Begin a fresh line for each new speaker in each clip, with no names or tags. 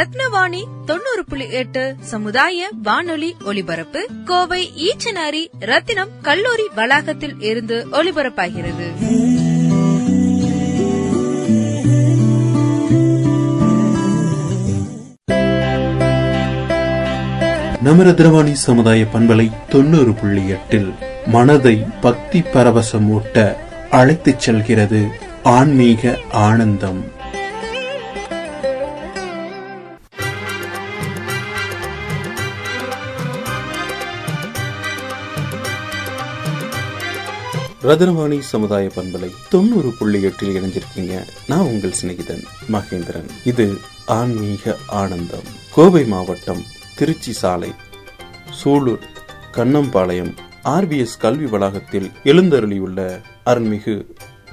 ரத்னவாணி
தொண்ணூறு புள்ளி எட்டு சமுதாய வானொலி ஒலிபரப்பு கோவை ஈச்சனாரி ரத்தினம் கல்லூரி வளாகத்தில் இருந்து ஒலிபரப்பாகிறது.
நமரதிரவாணி சமுதாய பண்பலை தொண்ணூறு புள்ளி எட்டில் மனதை பக்தி பரவசமூட்ட அழைத்துச் செல்கிறது ஆன்மீக ஆனந்தம். ரத்னவாணி சமுதாய பண்பலை தொண்ணூறு புள்ளி எட்டில் இணைஞ்சிருக்கீங்க. நான் உங்கள் சிநேகிதன் மகேந்திரன். இது ஆன்மீக ஆனந்தம். கோவை மாவட்டம் திருச்சி சாலை சூலூர் கண்ணம்பாளையம் ஆர்பிஎஸ் கல்வி வளாகத்தில் எழுந்தருளியுள்ள அருள்மிகு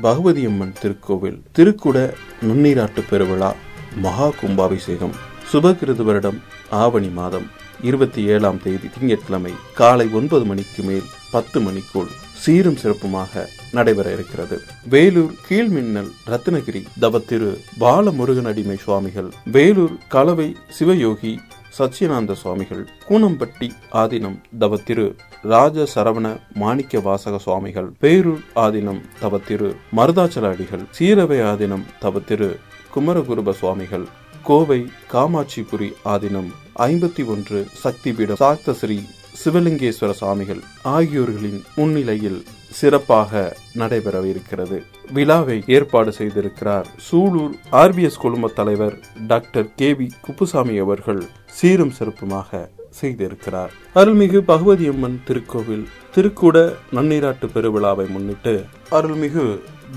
பகவதியம்மன் திருக்கோவில் திருக்குட நுண்ணீராட்டு பெருவிழா மகா கும்பாபிஷேகம் சுபகிருது வருடம் ஆவணி மாதம் இருபத்தி ஏழாம் தேதி திங்கட்கிழமை காலை ஒன்பது மணிக்கு மேல் பத்து மணிக்குள் சீரும் சிறப்புமாக நடைபெற இருக்கிறது. வேலூர் கீழ்மின்னல் ரத்னகிரி தவத்திரு பாலமுருகன் அடிமை சுவாமிகள் வேலூர் கலவை சிவயோகி சச்சியானந்த சுவாமிகள் கூனம்பட்டி ஆதீனம் தவத்திரு ராஜ சரவண மாணிக்க வாசக சுவாமிகள் பேரூர் ஆதீனம் தவத்திரு மருதாச்சல அடிகள் சீரவை ஆதீனம் தவத்திரு குமரகுருப சுவாமிகள் கோவை காமாட்சிபுரி ஆதீனம் ஐம்பத்தி ஒன்று சக்தி பீடம் சாக்தஸ்ரீ சிவலிங்கேஸ்வர சுவாமிகள் ஆகியோர்களின் முன்னிலையில் சிறப்பாக நடைபெறவிருக்கிறது. விழாவை ஏற்பாடு செய்திருக்கிறார் சூலூர் ஆர்பிஎஸ் குழும தலைவர் டாக்டர் கே வி குப்புசாமி அவர்கள் சீரும் சிறப்புமாக செய்திருக்கிறார். அருள்மிகு பகவதி அம்மன் திருக்கோவில் திருக்குட நன்னீராட்டு பெருவிழாவை முன்னிட்டு அருள்மிகு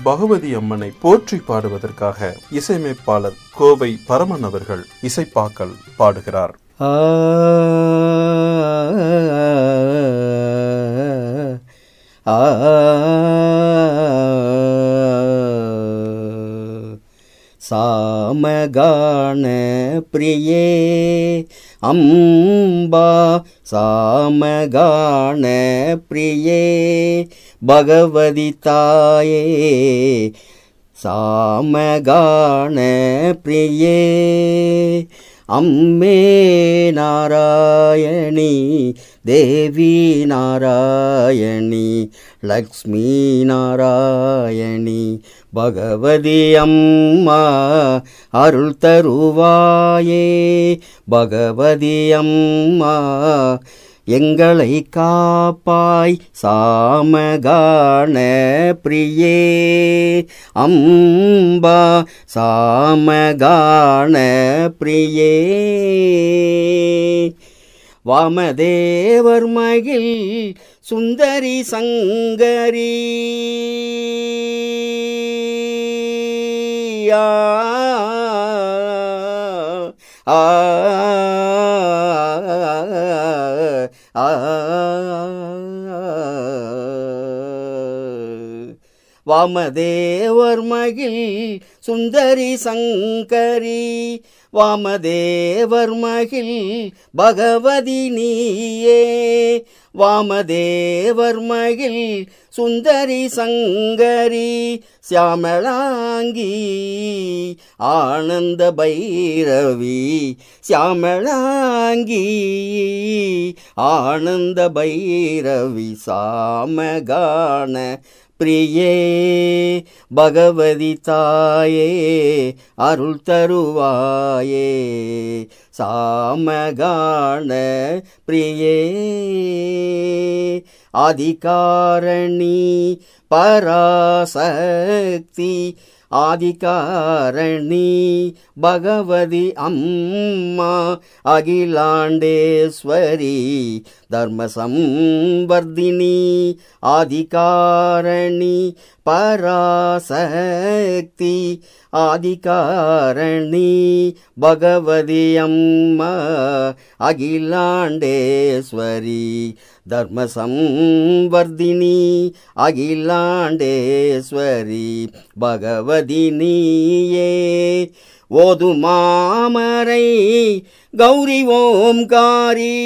பகவதி அம்மனை போற்றி பாடுவதற்காக இசையமைப்பாளர் கோவை பரமன் அவர்கள் இசைப்பாக்கள் பாடுகிறார்.
சாமகான பிரியே அம்பா சாமகான பிரியே பகவதி தாயே சாமகான பிரியே. அம்மே நாராயணி தேவி நாராயணி லக்ஷ்மி நாராயணி பகவதி அம்மா அருள் தருவாயே பகவதி அம்மா எங்களை காப்பாய் சாமகான பிரியே. அம்பா சாமகான பிரியே. வாமதேவர் மகிழ் சுந்தரி சங்கரி. ஆ ஆ வாமதேவர் மகிழ் சுந்தரி சங்கரி. வாமதேவர் மகிழ் பகவதி நீயே. வாமதேவர் மகிழ் சுந்தரி சங்கரி சியாமளாங்கி. ஆனந்த பைரவி சியாமளாங்கி. ஆனந்த பைரவி சாமகான பிரியே பகவதி தாயே அருள் தருவாயே. சாமகான பிரியே ஆதிகாரணி பராசக்தி. ஆதிகாரணி பகவதி அம்மா அகிலாண்டேஸ்வரி. தர்மசம்வர்தினி ஆதிகாரணி பராசக்தி. ஆதிகாரணி பகவதி அம்மா அகிலாண்டேஸ்வரி. தர்ம சம்வர்தினி அகிலாண்டேஸ்வரி பகவதி நீயே ஓது மாமரை கௌரி ஓம்காரி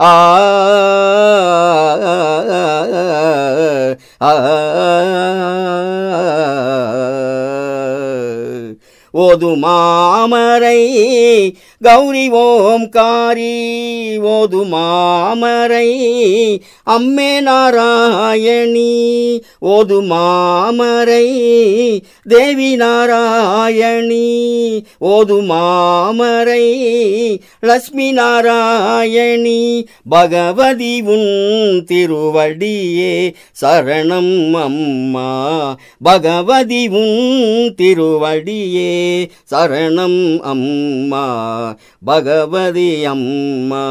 ஆ ஓது மாமரை கௌரி ஓம் காரி ஓது மாமரை அம்மே நாராயணி ஓது மாமரை தேவி நாராயணி ஓது மாமரை லக்ஷ்மி நாராயணி பகவதி உன் திருவடியே சரணம் அம்மா பகவதி உன் திருவடியே சரணம் அம்மா. பகவதி அம்மா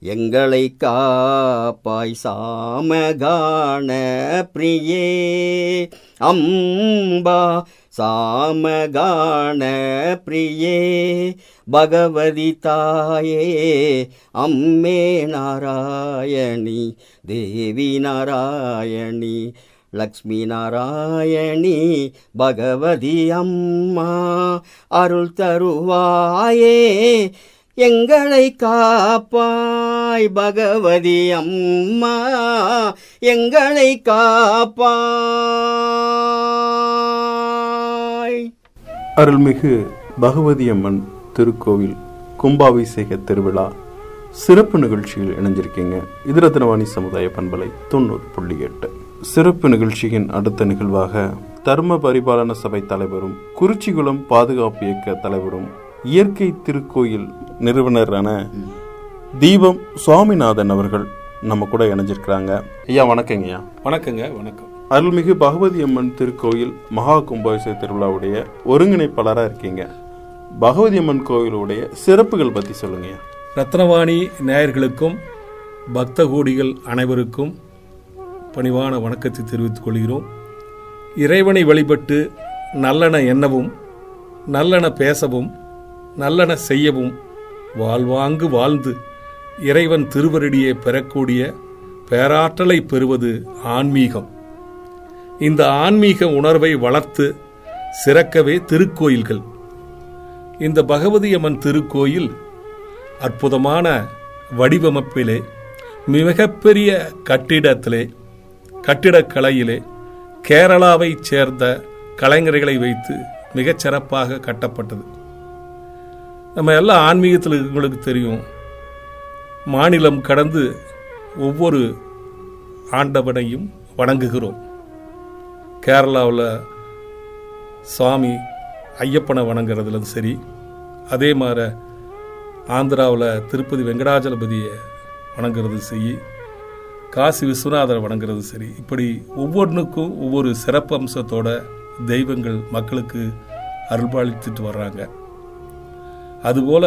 எங்களை காப்பாய் சாமகான பிரியே. அம்பா சாமகான பிரியே. பகவதி தாயே அம்மே நாராயணி தேவி நாராயணி லக்ஷ்மி நாராயணி பகவதி அம்மா அருள் தருவாயே எங்களை காப்பாய் பகவதி அம்மா எங்களை காப்பாய்.
அருள்மிகு பகவதி அம்மன் திருக்கோவில் கும்பாபிஷேக திருவிழா சிறப்பு நிகழ்ச்சியில் இணைஞ்சிருக்கீங்க. இது ரத்னவாணி சமுதாய பண்பலை தொண்ணூறு புள்ளி எட்டு. சிறப்பு நிகழ்ச்சியின் அடுத்த நிகழ்வாக தர்ம பரிபாலன சபை தலைவரும் குறிச்சிகுளம் பாதுகாப்பு இயக்க தலைவரும் இயற்கை திருக்கோயில் நிறுவனரான தீபம் சுவாமிநாதன் அவர்கள் நம்ம கூட இணைஞ்சிருக்கிறாங்க. ஐயா வணக்கங்க ஐயா.
வணக்கங்க வணக்கம்.
அருள்மிகு பகவதி அம்மன் திருக்கோயில் மகா கும்பாபிஷேக திருவிழாவுடைய ஒருங்கிணைப்பாளராக இருக்கீங்க. பகவதி அம்மன் கோவிலுடைய சிறப்புகள் பத்தி சொல்லுங்க.
ரத்னவாணி நேயர்களுக்கும் பக்த கோடிகள் அனைவருக்கும் பணிவான வணக்கத்தை தெரிவித்துக் கொள்கிறோம். இறைவனை வழிபட்டு நல்லன எண்ணவும் நல்லன பேசவும் நல்லன செய்யவும் வாழ்வாங்கு வாழ்ந்து இறைவன் திருவருடியை பெறக்கூடிய பேராற்றலை பெறுவது ஆன்மீகம். இந்த ஆன்மீக உணர்வை வளர்த்து சிறக்கவே திருக்கோயில்கள். இந்த பகவதி அம்மன் திருக்கோயில் அற்புதமான வடிவமைப்பிலே மிகப்பெரிய கட்டிடத்திலே கட்டிடக்கலையிலே கேரளாவைச் சேர்ந்த கலைஞர்களை வைத்து மிகச்சிறப்பாக கட்டப்பட்டது. நம்ம எல்லாம் ஆன்மீகத்தில் உங்களுக்கு தெரியும். மாநிலம் கடந்து ஒவ்வொரு ஆண்டவனையும் வணங்குகிறோம். கேரளாவில் சுவாமி ஐயப்பனை வணங்குறதுலும் சரி அதே மாதிரி ஆந்திராவில் திருப்பதி வெங்கடாஜலபதியை வணங்குறது சரி காசி விஸ்வநாதரை வணங்குறது சரி. இப்படி ஒவ்வொன்றுக்கும் ஒவ்வொரு சிறப்பு அம்சத்தோட தெய்வங்கள் மக்களுக்கு அருள்பாலித்துட்டு வர்றாங்க. அதுபோல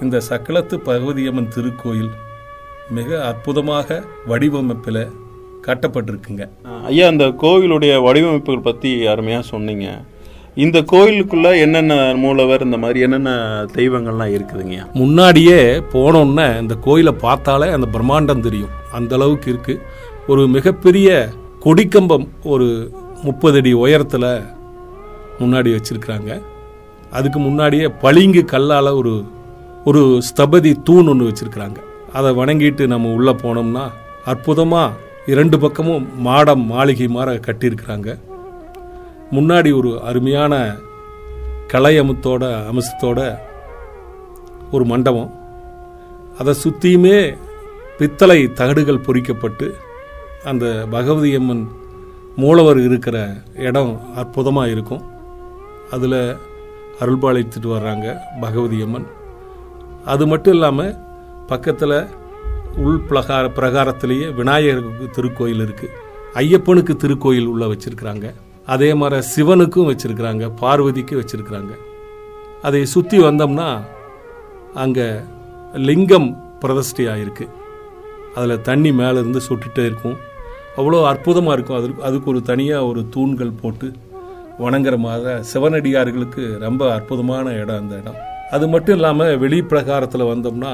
இந்த சக்களத்து பகவதியம்மன் திருக்கோயில் மிக அற்புதமாக வடிவமைப்பில் கட்டப்பட்டிருக்குங்க.
ஐயா அந்த கோவிலுடைய வடிவமைப்புகள் பற்றி அருமையாக சொன்னீங்க. இந்த கோயிலுக்குள்ள என்னென்ன மூலவர் இந்த மாதிரி என்னென்ன தெய்வங்கள்லாம் இருக்குதுங்க?
முன்னாடியே போனோன்னே இந்த கோயிலை பார்த்தாலே அந்த பிரம்மாண்டம் தெரியும். அந்த அளவுக்கு இருக்கு. ஒரு மிகப்பெரிய கொடிக்கம்பம் ஒரு முப்பது அடி உயரத்தில் முன்னாடி வச்சிருக்கிறாங்க. அதுக்கு முன்னாடியே பளிங்கு கல்லால் ஒரு ஒரு ஸ்தபதி தூண் ஒன்று வச்சுருக்குறாங்க. அதை வணங்கிட்டு நம்ம உள்ளே போனோம்னா அற்புதமாக இரண்டு பக்கமும் மாடம் மாளிகை மாற கட்டியிருக்கிறாங்க. முன்னாடி ஒரு அருமையான கலை அமுத்தோட அம்சத்தோட ஒரு மண்டபம். அதை சுற்றியுமே பித்தளை தகடுகள் பொறிக்கப்பட்டு அந்த பகவதி அம்மன் மூலவர் இருக்கிற இடம் அற்புதமாக இருக்கும். அதில் அருள்பாலித்துட்டு வர்றாங்க பகவதி அம்மன் அது மட்டும் இல்லாமல் பக்கத்தில் உள் பிரகார பிரகாரத்திலேயே விநாயகருக்கு திருக்கோயில் இருக்குது ஐயப்பனுக்கு திருக்கோயில் உள்ளே வச்சுருக்குறாங்க. அதே மாதிரி சிவனுக்கும் வச்சுருக்குறாங்க பார்வதிக்கு வச்சுருக்குறாங்க. அதை சுற்றி வந்தோம்னா அங்கே லிங்கம் பிரதிஷ்டை ஆயிருக்கு அதில் தண்ணி மேலேருந்து சுட்டுகிட்டே இருக்கும். அவ்வளோ அற்புதமாக இருக்கும். அது அதுக்கு ஒரு தனியாக ஒரு தூண்கள் போட்டு வணங்குற மாதிரி சிவனடியார்களுக்கு ரொம்ப அற்புதமான இடம் அந்த இடம். அது மட்டும் இல்லாமல் வெளி பிரகாரத்தில் வந்தோம்னா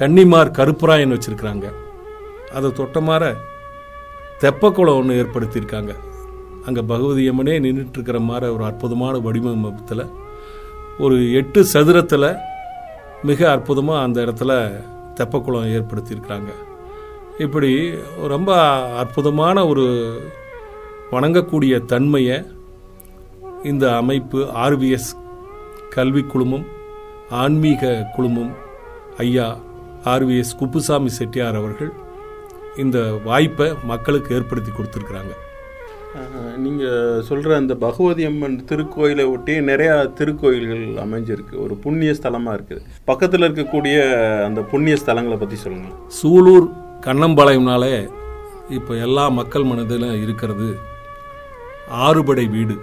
கன்னிமார் கருப்பராயன் வச்சுருக்குறாங்க. அதை தொட்ட மாற தெப்பக்குளம் ஒன்று ஏற்படுத்தியிருக்காங்க. அங்கே பகவதி அம்மனே நின்றுட்டுருக்கிற மாதிரி ஒரு அற்புதமான வடிவமைப்பத்தில் ஒரு எட்டு சதுரத்தில் மிக அற்புதமாக அந்த இடத்துல தெப்பக்குளம் ஏற்படுத்தியிருக்கிறாங்க. இப்படி ரொம்ப அற்புதமான ஒரு வணங்கக்கூடிய தன்மையை இந்த அமைப்பு ஆர்விஎஸ் கல்வி குழுமம் ஆன்மீக குழுமம் ஐயா ஆர்விஎஸ் குப்புசாமி செட்டியார் அவர்கள் இந்த வாய்ப்பை மக்களுக்கு ஏற்படுத்தி கொடுத்துருக்குறாங்க.
நீங்கள் சொல்கிற அந்த பகவதி அம்மன் திருக்கோயிலை ஒட்டி நிறையா திருக்கோயில்கள் அமைஞ்சிருக்கு. ஒரு புண்ணிய ஸ்தலமாக இருக்குது. பக்கத்தில் இருக்கக்கூடிய அந்த புண்ணிய ஸ்தலங்களை பற்றி சொல்லுங்க.
சூலூர் கண்ணம்பாளையம்னாலே இப்போ எல்லா மக்கள் மனதிலும் இருக்கிறது ஆறுபடை வீடு.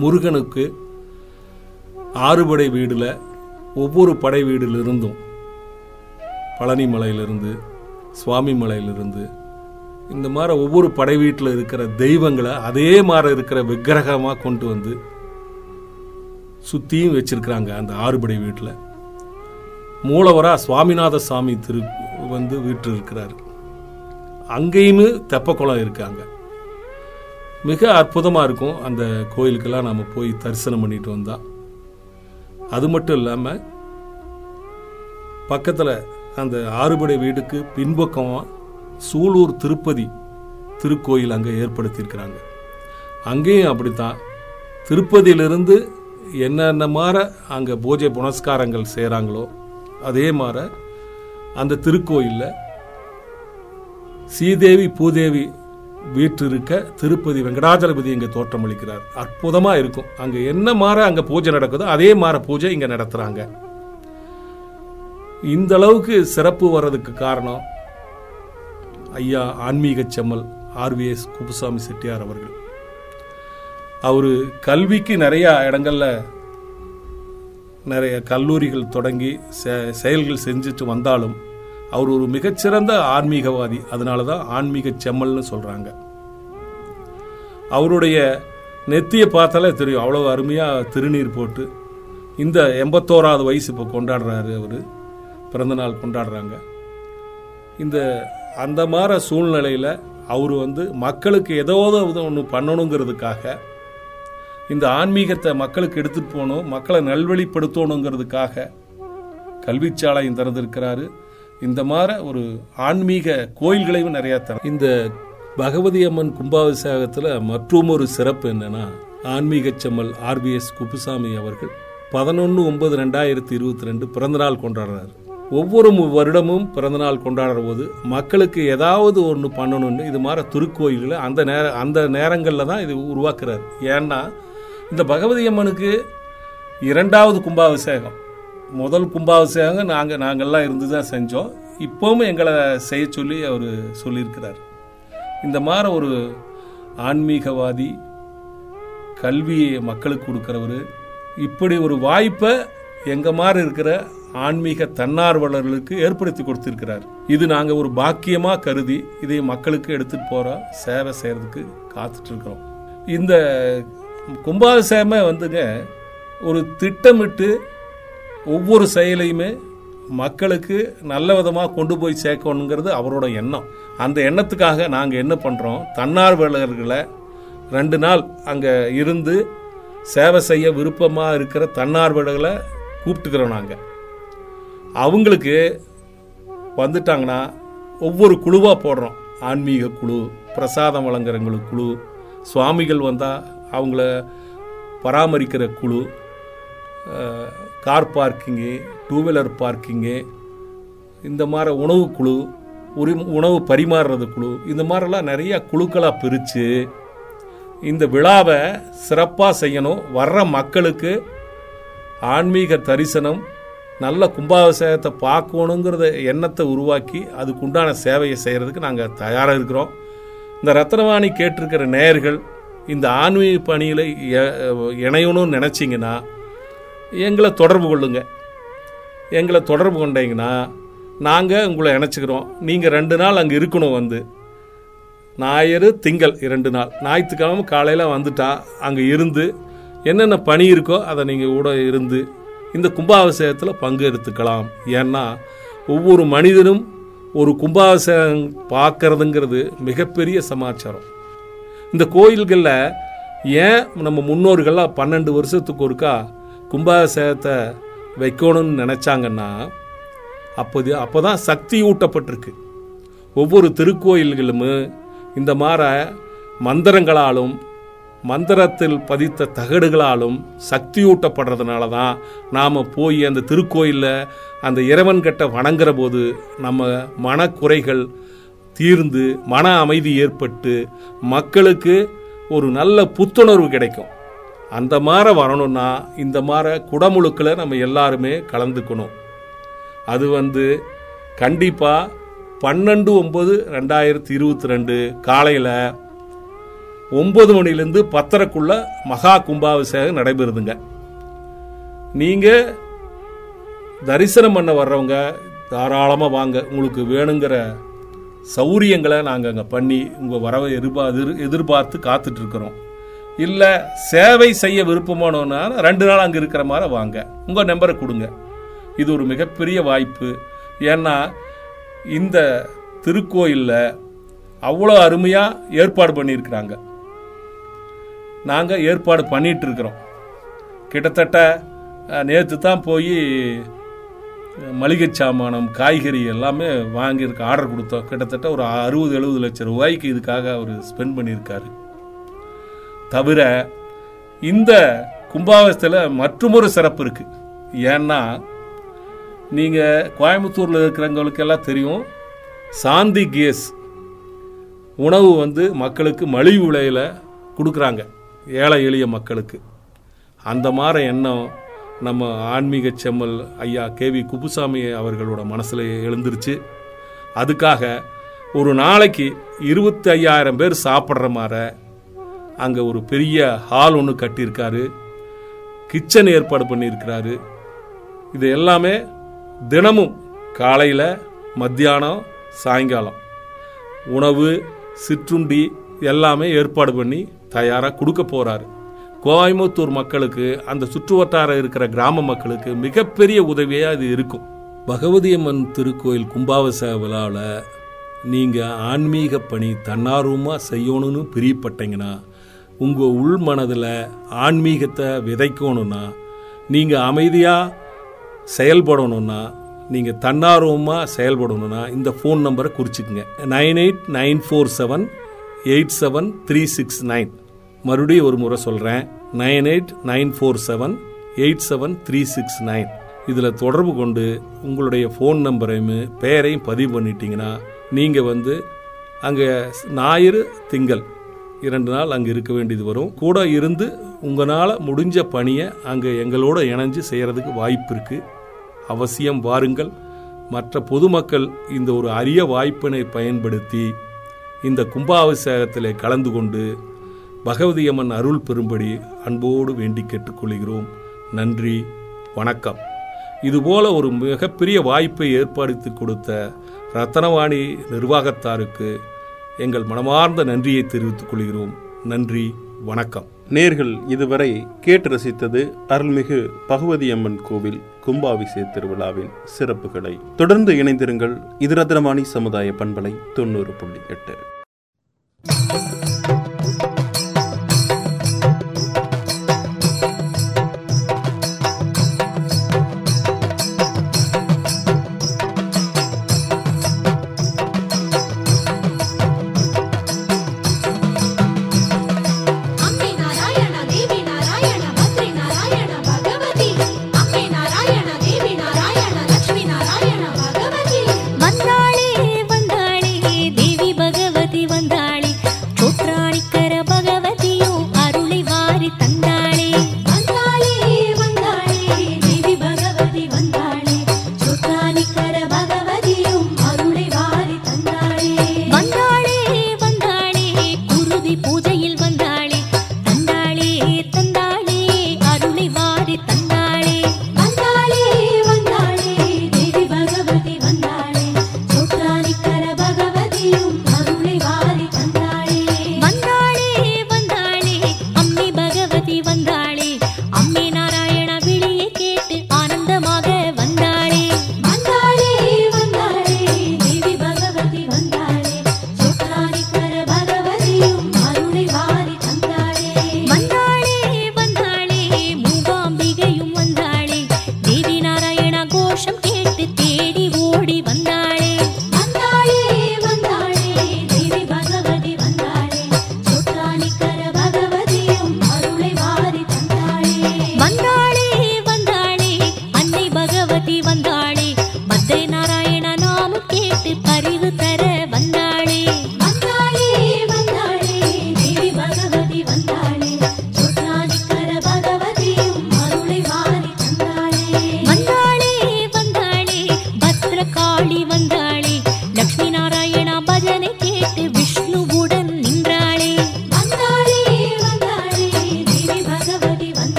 முருகனுக்கு ஆறுபடை வீடில் ஒவ்வொரு படை வீடிலிருந்தும் பழனி மலையிலிருந்து சுவாமி மலையிலிருந்து இந்த மாதிரி ஒவ்வொரு படை வீட்டில் இருக்கிற தெய்வங்களை அதே மாதிரி இருக்கிற விக்கிரகமாக கொண்டு வந்து சுற்றியும் வச்சுருக்கிறாங்க அந்த ஆறுபடை வீட்டில். மூலவராக சுவாமிநாத சாமி திரு வந்து வீட்டு இருக்கிறார். அங்கேயுமே தெப்பக்குளம் இருக்காங்க. மிக அற்புதமாக இருக்கும் அந்த கோயிலுக்கெல்லாம் நம்ம போய் தரிசனம் பண்ணிட்டு வந்தால் அது மட்டும் இல்லாமல் பக்கத்தில் அந்த ஆறுபடை வீடுக்கு பின்பக்கமாக சூலூர் திருப்பதி திருக்கோயில் அங்கே ஏற்படுத்தியிருக்கிறாங்க. அங்கேயும் அப்படித்தான். திருப்பதியிலிருந்து என்னென்ன மாற அங்கே பூஜை புனஸ்காரங்கள் செய்கிறாங்களோ அதே மாதிரி அந்த திருக்கோயிலில் ஸ்ரீதேவி பூதேவி வீட்டு இருக்க திருப்பதி வெங்கடாஜலபதி இங்கே தோற்றமளிக்கிறார் அற்புதமாக இருக்கும். அங்கே என்ன மாற அங்கே பூஜை நடக்குதோ அதே மாற பூஜை இங்கே நடத்துகிறாங்க இந்த அளவுக்கு சிறப்பு வர்றதுக்கு காரணம் ஐயா ஆன்மீக செம்மல் ஆர்விஎஸ் குப்புசாமி செட்டியார் அவர்கள். அவர் கல்விக்கு நிறையா இடங்களில் நிறைய கல்லூரிகள் தொடங்கி செ- செயல்கள் செஞ்சுட்டு வந்தாலும் அவர் ஒரு மிகச்சிறந்த ஆன்மீகவாதி. அதனால தான் ஆன்மீக செம்மல்னு சொல்கிறாங்க அவருடைய நெத்தியை பார்த்தாலே தெரியும். அவ்வளோ அருமையாக திருநீர் போட்டு இந்த எண்பத்தோராவது வயசு இப்போ கொண்டாடுறாரு அவர். பிறந்தநாள் கொண்டாடுறாங்க. இந்த அந்த மாதிரி சூழ்நிலையில் அவர் வந்து மக்களுக்கு ஏதாவது ஒன்று பண்ணணுங்கிறதுக்காக இந்த ஆன்மீகத்தை மக்களுக்கு எடுத்துகிட்டு போகணும் மக்களை நல்வழிப்படுத்தணுங்கிறதுக்காக கல்விச்சாலையும் திறந்திருக்கிறாரு. இந்த மாதிரி ஒரு ஆன்மீக கோயில்களையும் நிறையா தர இந்த பகவதி அம்மன் கும்பாபிஷேகத்தில் மற்றும் ஒரு சிறப்பு என்னென்னா ஆன்மீக செம்மல் ஆர்பிஎஸ் குப்புசாமி அவர்கள் பதினொன்று ஒன்பது ரெண்டாயிரத்தி இருபத்தி ரெண்டு பிறந்தநாள் கொண்டாடுறாரு. ஒவ்வொரு வருடமும் பிறந்தநாள் கொண்டாடுற போது மக்களுக்கு ஏதாவது ஒன்று பண்ணணும்னு இது மாதிரி திருக்கோயில்களை அந்த நேர அந்த நேரங்களில் தான் இது உருவாக்குறாரு. ஏன்னா இந்த பகவதி அம்மனுக்கு இரண்டாவது கும்பாபிஷேகம். முதல் கும்பாபிஷேகம் நாங்கள் நாங்கள்லாம் இருந்து தான் செஞ்சோம். இப்போவும் எங்களை செய்ய சொல்லி அவர் சொல்லியிருக்கிறார். இந்த மாதிரி ஒரு ஆன்மீகவாதி கல்வியை மக்களுக்கு கொடுக்குறவர் இப்படி ஒரு வாய்ப்பை எங்கள் மாதிரி இருக்கிற ஆன்மீக தன்னார்வலர்களுக்கு ஏற்படுத்தி கொடுத்திருக்கிறார். இது நாங்க ஒரு பாக்கியமா கருதி இதை மக்களுக்கு எடுத்துட்டு போற சேவை செய்யறதுக்கு காத்துட்டு இருக்கிறோம் இந்த கும்பாபிஷேகமே வந்துங்க ஒரு திட்டமிட்டு ஒவ்வொரு செயலையுமே மக்களுக்கு நல்ல விதமாக கொண்டு போய் சேர்க்கணுங்கிறது அவரோட எண்ணம். அந்த எண்ணத்துக்காக நாங்கள் என்ன பண்ணுறோம் தன்னார்வலர்களை ரெண்டு நாள் அங்கே இருந்து சேவை செய்ய விருப்பமாக இருக்கிற தன்னார்வலர்களை கூப்பிட்டுக்கிறோம் நாங்கள் அவங்களுக்கு வந்துட்டாங்கன்னா ஒவ்வொரு குழுவாக போடுறோம். ஆன்மீக குழு பிரசாதம் வழங்குறவங்களுக்கு குழு சுவாமிகள் வந்தால் அவங்கள பராமரிக்கிற குழு car parking two wheeler parking இந்த மாதிரி உணவு குழு உரி உணவு பரிமாறுறது குழு இந்த மாதிரிலாம் நிறையா குழுக்களாக பிரித்து இந்த விழாவை சிறப்பாக செய்யணும். வர்ற மக்களுக்கு ஆன்மீக தரிசனம் நல்ல கும்பாபிஷேகத்தை பார்க்கணுங்கிறத எண்ணத்தை உருவாக்கி அதுக்குண்டான சேவையை செய்கிறதுக்கு நாங்கள் தயாராக இருக்கிறோம். இந்த ரத்னவாணி கேட்டிருக்கிற நேயர்கள் இந்த ஆன்மீக பணியில் இணையணும்னு நினச்சிங்கன்னா எங்களை தொடர்பு கொள்ளுங்க. எங்களை தொடர்பு கொண்டீங்கன்னா நாங்கள் உங்களை இணைச்சிக்கிறோம். நீங்கள் ரெண்டு நாள் அங்கே இருக்கணும் வந்து. ஞாயிறு திங்கள் இரண்டு நாள். ஞாயிற்றுக்கிழமை காலையில் வந்துட்டா அங்கே இருந்து என்னென்ன பணி இருக்கோ அதை நீங்கள் கூட இருந்து இந்த கும்பாபிஷேகத்தில் பங்கு எடுத்துக்கலாம். ஏன்னா ஒவ்வொரு மனிதனும் ஒரு கும்பாபிஷேகம் பார்க்கறதுங்கிறது மிகப்பெரிய சமாச்சாரம். இந்த கோயில்களில் ஏன் நம்ம முன்னோர்கள்லாம் பன்னெண்டு வருஷத்துக்கு ஒருக்கா கும்பாபிஷேகத்தை வைக்கணும்னு நினச்சாங்கன்னா அப்போது அப்போ தான் சக்தி ஊட்டப்பட்டிருக்கு. ஒவ்வொரு திருக்கோயில்களும் இந்த மாதிரி மந்திரங்களாலும் மந்திரத்தில் பதித்த தகடுகளாலும் சக்தியூட்டப்படுறதுனால தான் நாம் போய் அந்த திருக்கோயிலில் அந்த இறைவன்கிட்ட வணங்குற போது நம்ம மனக்குறைகள் தீர்ந்து மன அமைதி ஏற்பட்டு மக்களுக்கு ஒரு நல்ல புத்துணர்வு கிடைக்கும். அந்த மாதிரி வரணும்னா இந்த மாதிரி குடமுழுக்கில் நம்ம எல்லாருமே கலந்துக்கணும். அது வந்து கண்டிப்பாக பன்னெண்டு ஒம்பது ரெண்டாயிரத்தி இருபத்தி ரெண்டு காலையில் ஒம்பது மணிலேருந்து பத்தரைக்குள்ள மகா கும்பாபிஷேகம் நடைபெறுதுங்க. நீங்கள் தரிசனம் பண்ண வர்றவங்க தாராளமாக வாங்க. உங்களுக்கு வேணுங்கிற சௌரியங்களை நாங்கள் அங்கே பண்ணி உங்கள் வரவை எதிர்பார்த்து எதிர்பார்த்து காத்துட்ருக்குறோம். இல்லை சேவை செய்ய விருப்பமானோன்னா ரெண்டு நாள் அங்கே இருக்கிற மாதிரி வாங்க. உங்கள் நம்பரை கொடுங்க. இது ஒரு மிகப்பெரிய வாய்ப்பு. ஏன்னா இந்த திருக்கோயிலில் அவ்வளோ அருமையாக ஏற்பாடு பண்ணியிருக்கிறாங்க. நாங்கள் ஏற்பாடு பண்ணிட்டு இருக்கிறோம் கிட்டத்தட்ட நேற்று தான் போய் மளிகை சாமானம் காய்கறி எல்லாமே வாங்கியிருக்க ஆர்டர் கொடுத்தோம். கிட்டத்தட்ட ஒரு அறுபது எழுபது லட்சம் ரூபாய்க்கு இதுக்காக அவர் ஸ்பெண்ட் பண்ணியிருக்காரு. தவிர இந்த கும்பாவசத்தில் மற்றொரு சிறப்பு இருக்குது ஏன்னா நீங்கள் கோயம்புத்தூரில் இருக்கிறவங்களுக்கெல்லாம் தெரியும் சாந்தி கேஸ் உணவு வந்து மக்களுக்கு மலிவு விலையில் கொடுக்குறாங்க. ஏழை எளிய மக்களுக்கு. அந்த மாதிரி எண்ணம் நம்ம ஆன்மீக செம்மல் ஐயா கே வி குப்புசாமி அவர்களோட மனசில் எழுந்துருச்சு. அதுக்காக ஒரு நாளைக்கு இருபத்தி ஐயாயிரம் பேர் சாப்பிட்ற மாதிரி அங்கே ஒரு பெரிய ஹால் ஒன்று கட்டியிருக்காரு. கிச்சன் ஏற்பாடு பண்ணியிருக்கிறாரு. இது எல்லாமே தினமும் காலையில் மத்தியானம் சாயங்காலம். உணவு சிற்றுண்டி எல்லாமே ஏற்பாடு பண்ணி தயாராக கொடுக்க போகிறாரு கோயம்புத்தூர் மக்களுக்கு அந்த சுற்றுவட்டாரம் இருக்கிற கிராம மக்களுக்கு மிகப்பெரிய உதவியாக இது இருக்கும். பகவதியம்மன் திருக்கோயில் கும்பாவச விழாவில் நீங்கள் ஆன்மீக பணி தன்னார்வமாக செய்யணும்னு பிரியப்பட்டீங்கன்னா உங்கள் உள் மனதில் ஆன்மீகத்தை விதைக்கணும்னா நீங்கள் அமைதியாக செயல்படணும்னா நீங்கள் தன்னார்வமாக செயல்படணும்னா இந்த ஃபோன் நம்பரை குறிச்சிக்கங்க. Nine eight nine four seven eight seven three six nine. மறுபடியும் ஒரு முறை சொல்கிறேன் nine eight nine four seven eight seven three six nine. இதில் தொடர்பு கொண்டு உங்களுடைய ஃபோன் நம்பரையும் பெயரையும் பதிவு பண்ணிட்டீங்கன்னா நீங்கள் வந்து அங்கே ஞாயிறு திங்கள் இரண்டு நாள் அங்கே இருக்க வேண்டியது வரும். கூட இருந்து உங்களால் முடிஞ்ச பணியை அங்கே எங்களோட இணைஞ்சு செய்கிறதுக்கு வாய்ப்பு இருக்குது அவசியம் வாருங்கள். மற்ற பொதுமக்கள் இந்த ஒரு அரிய வாய்ப்பினை பயன்படுத்தி இந்த கும்பாபிஷேகத்தில் கலந்து கொண்டு பகவதியம்மன் அருள் பெறும்படி அன்போடு வேண்டி கேட்டுக்கொள்கிறோம். நன்றி வணக்கம். இதுபோல ஒரு மிகப்பெரிய வாய்ப்பை ஏற்படுத்தி கொடுத்த ரத்தனவாணி நிர்வாகத்தாருக்கு எங்கள் மனமார்ந்த நன்றியை தெரிவித்துக் கொள்கிறோம். நன்றி வணக்கம்.
நேர்கள் இதுவரை கேட்டு ரசித்தது அருள்மிகு பகவதியம்மன் கோவில் கும்பாபிஷேக திருவிழாவின் சிறப்புகளை. தொடர்ந்து இணைந்திருங்கள் இது ரத்னவாணி சமுதாய பண்பலை தொண்ணூறு புள்ளி எட்டு.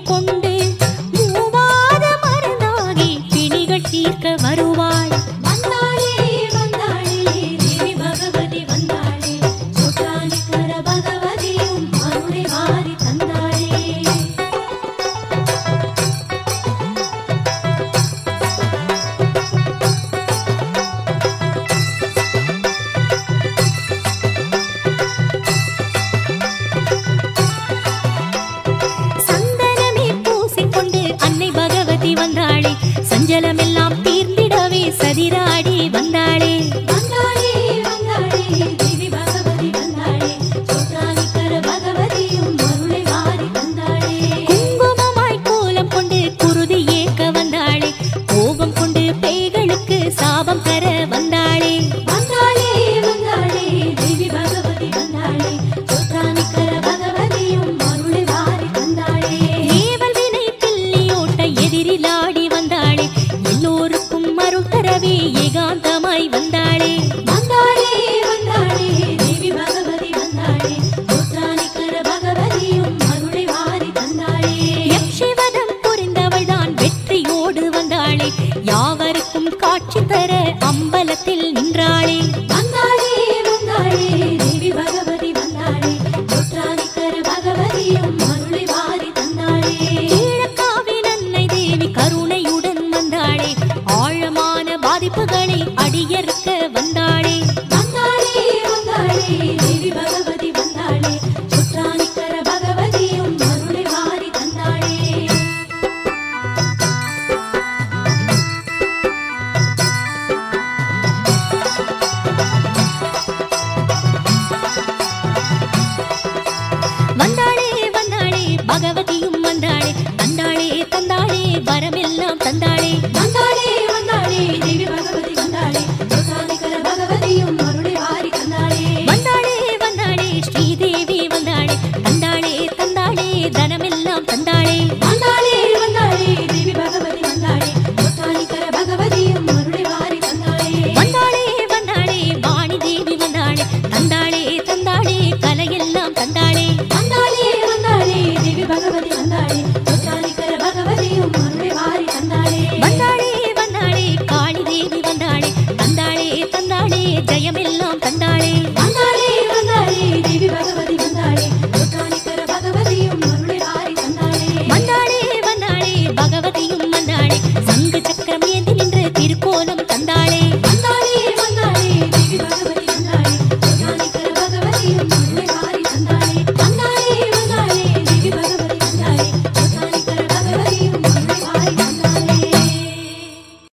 con சாபம் தர